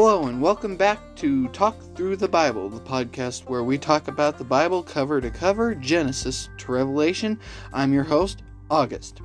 Hello, and welcome back to Talk Through the Bible, the podcast where we talk about the Bible cover to cover, Genesis to Revelation. I'm your host, August.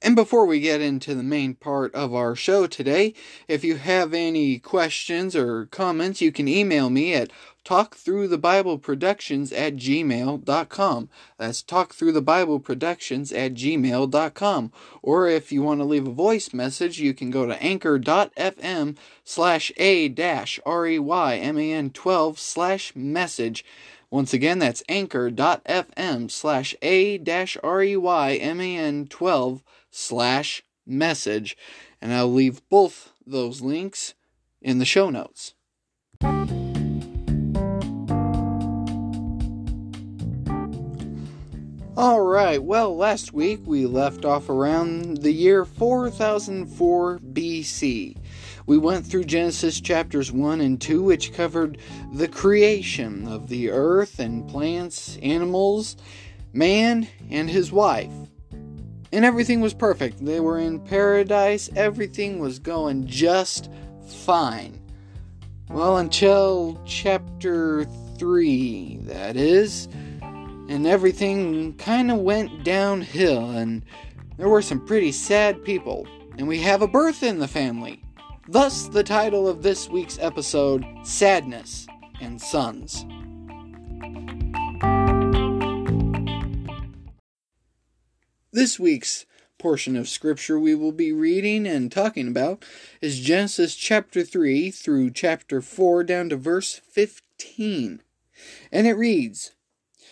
And before we get into the main part of our show today, if you have any questions or comments, you can email me at talkthroughthebibleproductions at gmail.com. That's talkthroughthebibleproductions at gmail.com. Or if you want to leave a voice message, you can go to anchor.fm slash a dash R-E-Y-M-A-N 12 slash message. Once again, that's anchor.fm slash a dash R-E-Y-M-A-N 12 slash message. And I'll leave both those links in the show notes. All right, well, last week we left off around the year 4004 BC. We went through Genesis chapters 1 and 2, which covered the creation of the earth and plants, animals, man, and his wife. And everything was perfect. They were in paradise, everything was going just fine. Well, until chapter 3, that is and everything kind of went downhill, and there were some pretty sad people, and we have a birth in the family. Thus, the title of this week's episode Sadness and Sons. This week's portion of scripture we will be reading and talking about is Genesis chapter 3 through chapter 4 down to verse 15. And it reads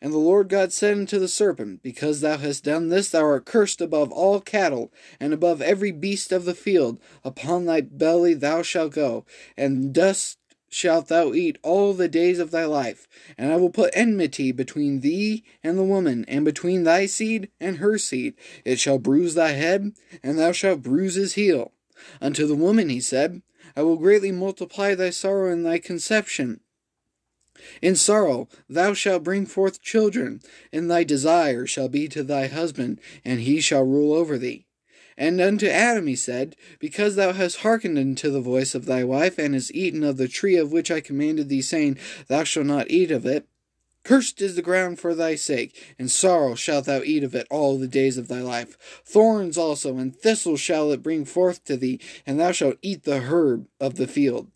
And the Lord God said unto the serpent, Because thou hast done this, thou art cursed above all cattle, and above every beast of the field. Upon thy belly thou shalt go, and dust shalt thou eat all the days of thy life. And I will put enmity between thee and the woman, and between thy seed and her seed. It shall bruise thy head, and thou shalt bruise his heel. Unto the woman he said, I will greatly multiply thy sorrow and thy conception. In sorrow thou shalt bring forth children, and thy desire shall be to thy husband, and he shall rule over thee. And unto Adam he said, Because thou hast hearkened unto the voice of thy wife, and hast eaten of the tree of which I commanded thee, saying, Thou shalt not eat of it, Cursed is the ground for thy sake, and sorrow shalt thou eat of it all the days of thy life. Thorns also and thistles shall it bring forth to thee, and thou shalt eat the herb of the field.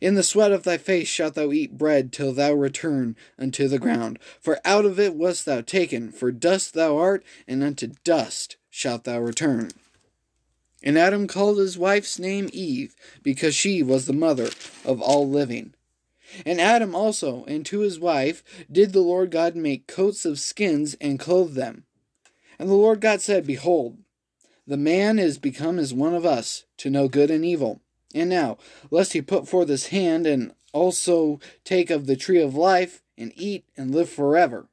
In the sweat of thy face shalt thou eat bread till thou return unto the ground. For out of it wast thou taken, for dust thou art, and unto dust shalt thou return. And Adam called his wife's name Eve, because she was the mother of all living. And Adam also, and to his wife, did the Lord God make coats of skins and clothe them. And the Lord God said, Behold, the man is become as one of us, to know good and evil. And now, lest he put forth his hand and also take of the tree of life, and eat and live forever.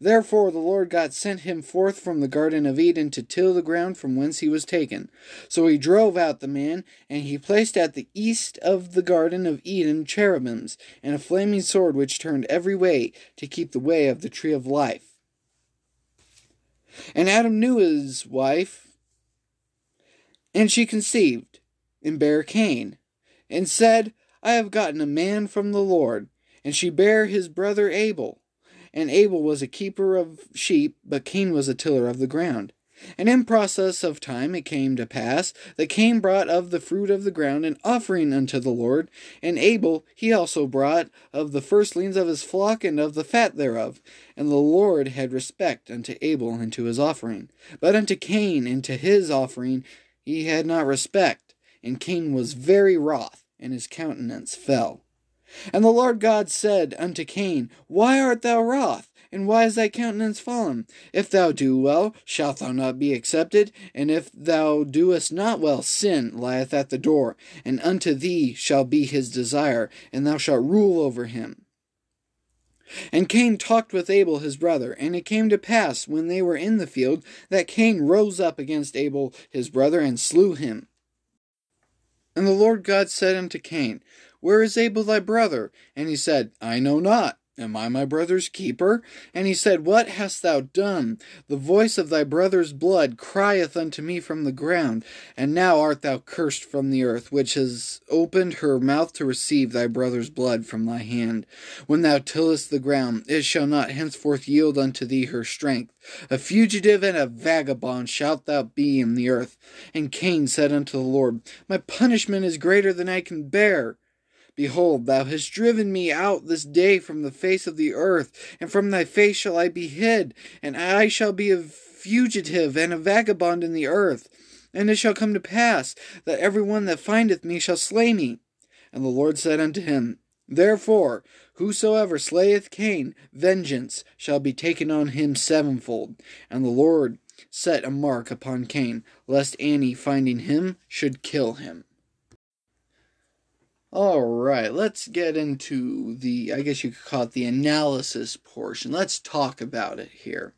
Therefore the Lord God sent him forth from the Garden of Eden to till the ground from whence he was taken. So he drove out the man, and he placed at the east of the Garden of Eden cherubims, and a flaming sword which turned every way to keep the way of the tree of life. And Adam knew his wife, and she conceived, and bare Cain, and said, I have gotten a man from the Lord. And she bare his brother Abel. And Abel was a keeper of sheep, but Cain was a tiller of the ground. And in process of time it came to pass that Cain brought of the fruit of the ground an offering unto the Lord, and Abel he also brought of the firstlings of his flock and of the fat thereof. And the Lord had respect unto Abel and to his offering. But unto Cain and to his offering he had not respect, and Cain was very wroth, and his countenance fell. And the Lord God said unto Cain, Why art thou wroth? And why is thy countenance fallen? If thou do well, shalt thou not be accepted? And if thou doest not well, sin lieth at the door, and unto thee shall be his desire, and thou shalt rule over him. And Cain talked with Abel his brother, and it came to pass, when they were in the field, that Cain rose up against Abel his brother, and slew him. And the Lord God said unto Cain, where is Abel thy brother? And he said, I know not. Am I my brother's keeper? And he said, What hast thou done? The voice of thy brother's blood crieth unto me from the ground. And now art thou cursed from the earth, which has opened her mouth to receive thy brother's blood from thy hand. When thou tillest the ground, it shall not henceforth yield unto thee her strength. A fugitive and a vagabond shalt thou be in the earth. And Cain said unto the Lord, My punishment is greater than I can bear. Behold, thou hast driven me out this day from the face of the earth, and from thy face shall I be hid, and I shall be a fugitive and a vagabond in the earth. And it shall come to pass that every one that findeth me shall slay me. And the Lord said unto him, Therefore, whosoever slayeth Cain, vengeance shall be taken on him sevenfold. And the Lord set a mark upon Cain, lest any finding him should kill him. All right, let's get into the, I guess you could call it the analysis portion. Let's talk about it here.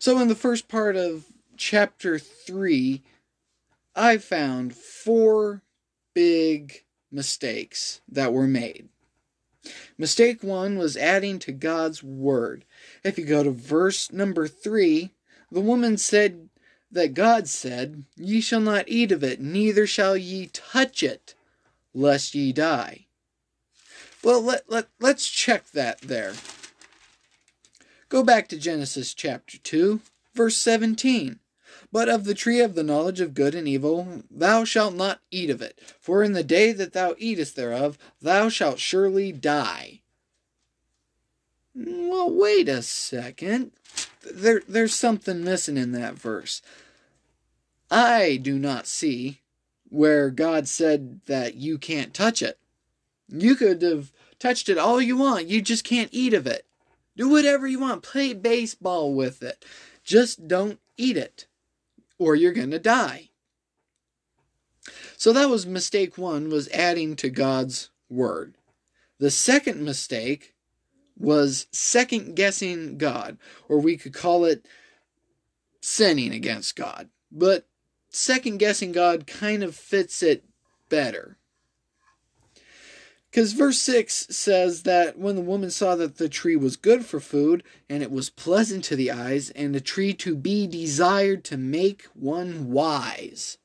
So, in the first part of chapter 3, I found four big mistakes that were made. Mistake one was adding to God's word. If you go to verse number 3, the woman said that God said, Ye shall not eat of it, neither shall ye touch it lest ye die. Well, let, let, let's check that there. Go back to Genesis chapter 2, verse 17. But of the tree of the knowledge of good and evil thou shalt not eat of it, for in the day that thou eatest thereof thou shalt surely die. Well, wait a second. There, there's something missing in that verse. I do not see where God said that you can't touch it. You could have touched it all you want, you just can't eat of it. Do whatever you want, play baseball with it. Just don't eat it, or you're going to die. So that was mistake one was adding to God's word. The second mistake was second guessing God, or we could call it sinning against God. But second guessing God kind of fits it better. Because verse 6 says that when the woman saw that the tree was good for food, and it was pleasant to the eyes, and a tree to be desired to make one wise.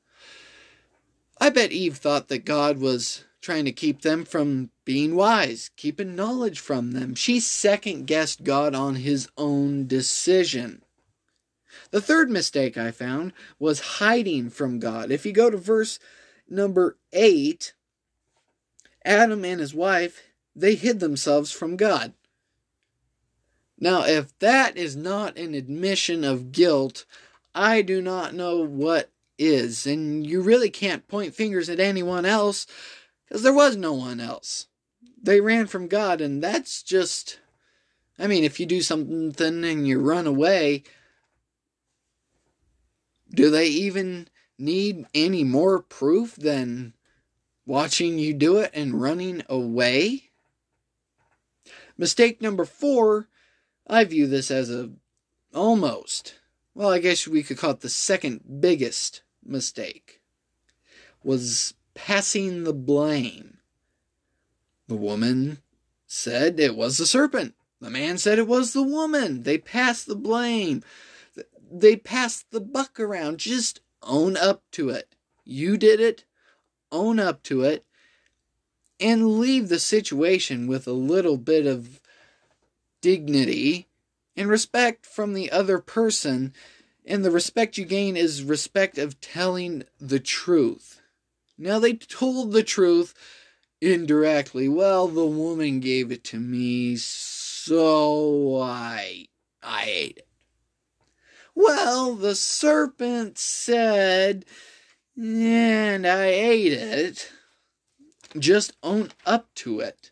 I bet Eve thought that God was trying to keep them from being wise, keeping knowledge from them. She second guessed God on his own decision. The third mistake I found was hiding from God. If you go to verse number 8, Adam and his wife, they hid themselves from God. Now, if that is not an admission of guilt, I do not know what is. And you really can't point fingers at anyone else because there was no one else. they ran from God, and that's just. I mean, if you do something and you run away, do they even need any more proof than watching you do it and running away? Mistake number four, I view this as a almost, well, I guess we could call it the second biggest mistake, was passing the blame. The woman said it was the serpent. The man said it was the woman. They passed the blame. They pass the buck around. Just own up to it. You did it. Own up to it. And leave the situation with a little bit of dignity and respect from the other person. And the respect you gain is respect of telling the truth. Now, they told the truth indirectly. Well, the woman gave it to me, so I I ate it. Well, the serpent said, and I ate it. Just own up to it.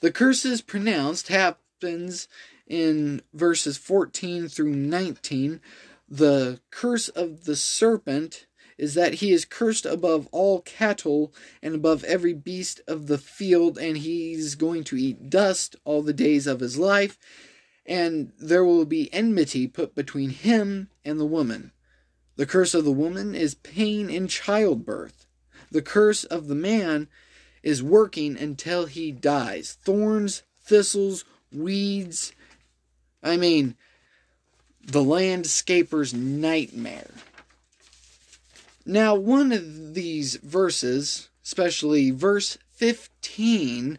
The curses pronounced happens in verses 14 through 19. The curse of the serpent is that he is cursed above all cattle and above every beast of the field, and he's going to eat dust all the days of his life, and there will be enmity put between him and the woman. The curse of the woman is pain in childbirth. The curse of the man is working until he dies. Thorns, thistles, weeds. I mean, the landscaper's nightmare. Now, one of these verses, especially verse 15,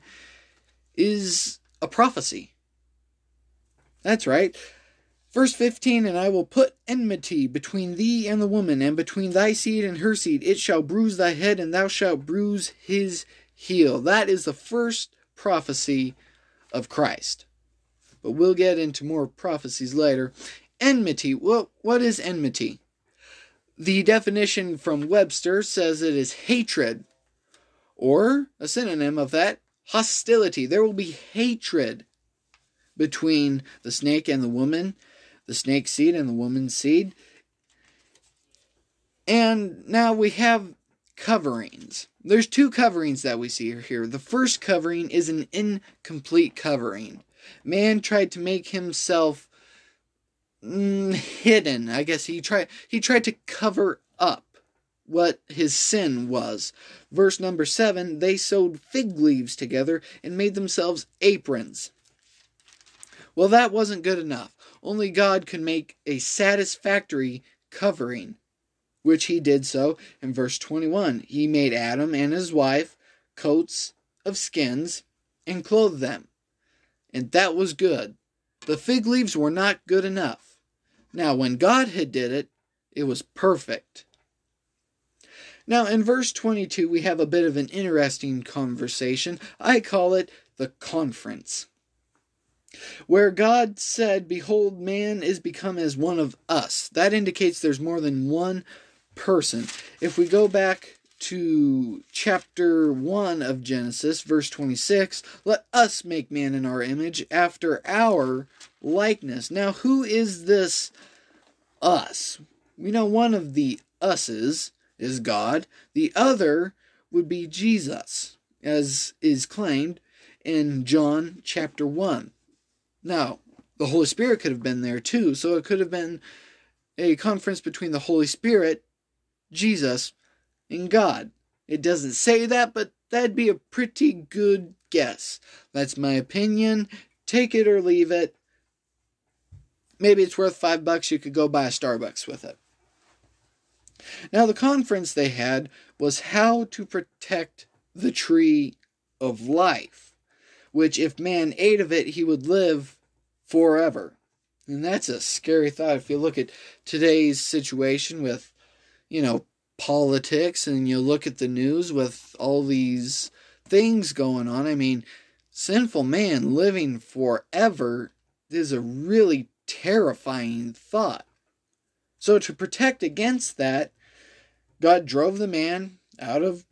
is a prophecy. That's right. Verse 15 And I will put enmity between thee and the woman, and between thy seed and her seed. It shall bruise thy head, and thou shalt bruise his heel. That is the first prophecy of Christ. But we'll get into more prophecies later. Enmity. Well, what is enmity? The definition from Webster says it is hatred, or a synonym of that, hostility. There will be hatred between the snake and the woman, the snake seed and the woman's seed. And now we have coverings. There's two coverings that we see here. The first covering is an incomplete covering. Man tried to make himself mm, hidden. I guess he tried he tried to cover up what his sin was. Verse number 7, they sewed fig leaves together and made themselves aprons. Well, that wasn't good enough. Only God could make a satisfactory covering, which he did so in verse 21. He made Adam and his wife coats of skins and clothed them. And that was good. The fig leaves were not good enough. Now, when God had did it, it was perfect. Now, in verse 22, we have a bit of an interesting conversation. I call it the conference. Where God said, Behold, man is become as one of us. That indicates there's more than one person. If we go back to chapter 1 of Genesis, verse 26, let us make man in our image after our likeness. Now, who is this us? We know one of the us's is God, the other would be Jesus, as is claimed in John chapter 1. Now, the Holy Spirit could have been there too, so it could have been a conference between the Holy Spirit, Jesus, and God. It doesn't say that, but that'd be a pretty good guess. That's my opinion. Take it or leave it maybe it's worth five bucks, you could go buy a Starbucks with it. Now, the conference they had was how to protect the tree of life, which if man ate of it, he would live forever. And that's a scary thought if you look at today's situation with, you know, politics and you look at the news with all these things going on. I mean, sinful man living forever is a really terrifying thought. So, to protect against that, God drove the man out of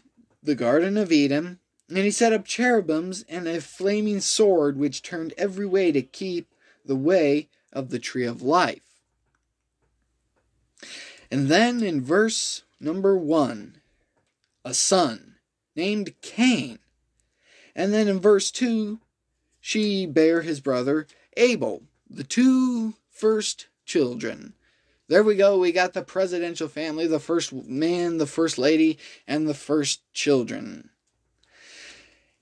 the Garden of Eden And he set up cherubims and a flaming sword which turned every way to keep the way of the tree of life. And then in verse number one, a son named Cain. And then in verse two, she bare his brother Abel, the two first children. There we go. We got the presidential family, the first man, the first lady, and the first children.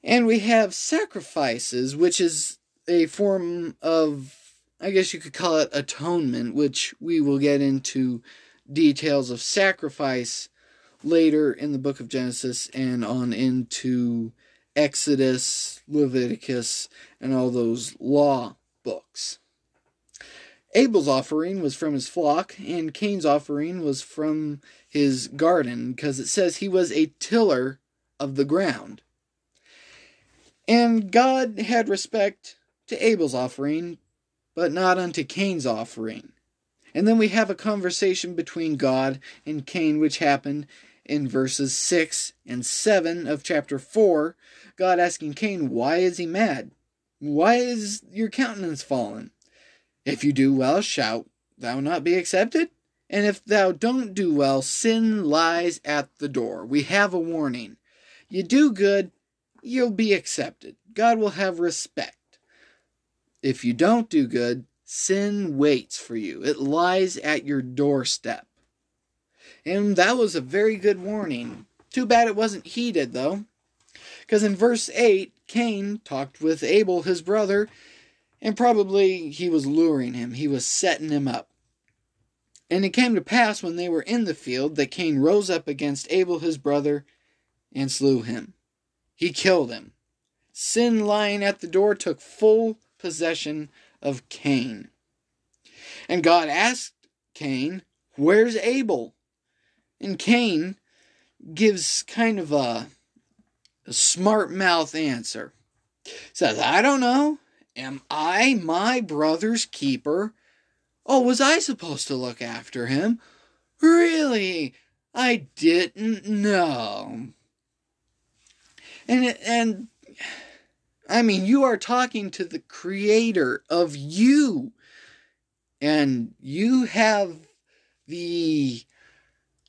And we have sacrifices, which is a form of, I guess you could call it atonement, which we will get into details of sacrifice later in the book of Genesis and on into Exodus, Leviticus, and all those law books. Abel's offering was from his flock, and Cain's offering was from his garden, because it says he was a tiller of the ground. And God had respect to Abel's offering, but not unto Cain's offering. And then we have a conversation between God and Cain, which happened in verses 6 and 7 of chapter 4. God asking Cain, Why is he mad? Why is your countenance fallen? If you do well, shalt thou not be accepted? And if thou don't do well, sin lies at the door. We have a warning. You do good, you'll be accepted. God will have respect. If you don't do good, sin waits for you. It lies at your doorstep. And that was a very good warning. Too bad it wasn't heeded, though. Because in verse 8, Cain talked with Abel, his brother, and probably he was luring him, he was setting him up. And it came to pass when they were in the field that Cain rose up against Abel his brother and slew him. He killed him. Sin lying at the door took full possession of Cain. And God asked Cain, Where's Abel? And Cain gives kind of a, a smart mouth answer. Says, I don't know. Am I my brother's keeper? Oh, was I supposed to look after him? Really? I didn't know. And and I mean, you are talking to the creator of you. And you have the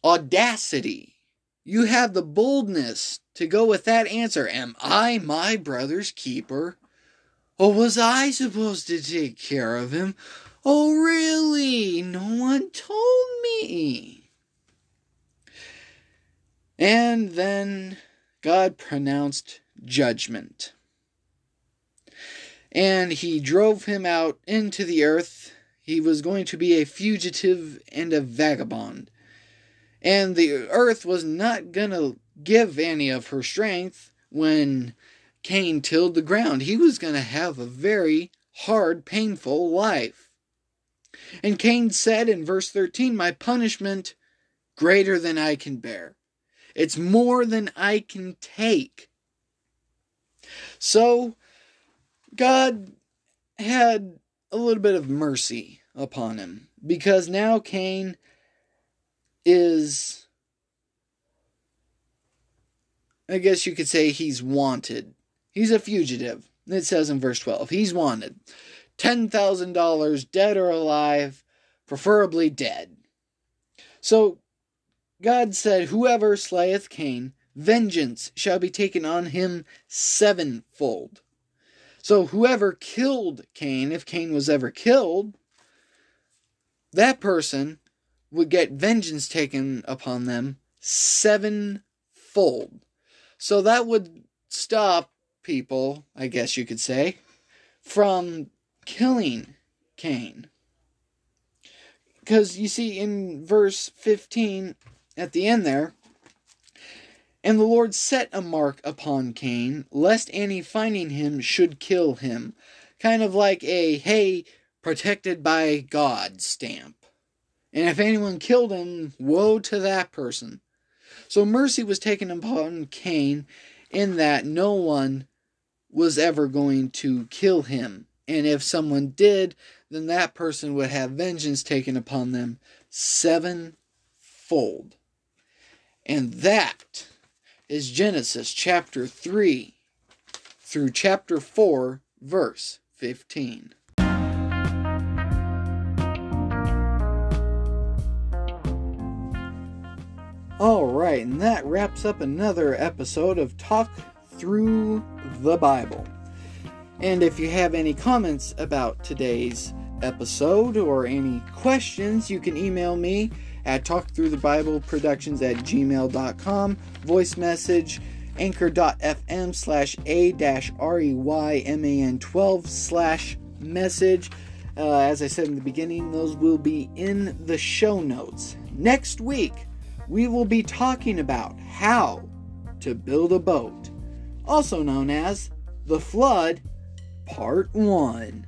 audacity. You have the boldness to go with that answer. Am I my brother's keeper? Or was I supposed to take care of him? Oh, really? No one told me. And then God pronounced judgment. And he drove him out into the earth. He was going to be a fugitive and a vagabond. And the earth was not going to give any of her strength when Cain tilled the ground. He was going to have a very hard, painful life. And Cain said in verse 13, My punishment greater than I can bear. It's more than I can take. So God had a little bit of mercy upon him because now Cain is I guess you could say he's wanted He's a fugitive. It says in verse 12. He's wanted. $10,000, dead or alive, preferably dead. So God said, Whoever slayeth Cain, vengeance shall be taken on him sevenfold. So whoever killed Cain, if Cain was ever killed, that person would get vengeance taken upon them sevenfold. So that would stop people, I guess you could say, from killing Cain. Because you see, in verse 15, at the end there, and the Lord set a mark upon Cain, lest any finding him should kill him. Kind of like a, hey, protected by God stamp. And if anyone killed him, woe to that person. So mercy was taken upon Cain in that no one was ever going to kill him. And if someone did, then that person would have vengeance taken upon them sevenfold. And that is Genesis chapter 3 through chapter 4, verse 15. All right, and that wraps up another episode of Talk Through the Bible. And if you have any comments about today's episode or any questions, you can email me at talkthroughthebibleproductions at gmail.com, voice message, anchor.fm slash a dash r-e-y-m-a-n 12 slash message. Uh, as I said in the beginning, those will be in the show notes. Next week, we will be talking about how to build a boat, also known as the flood, part 1.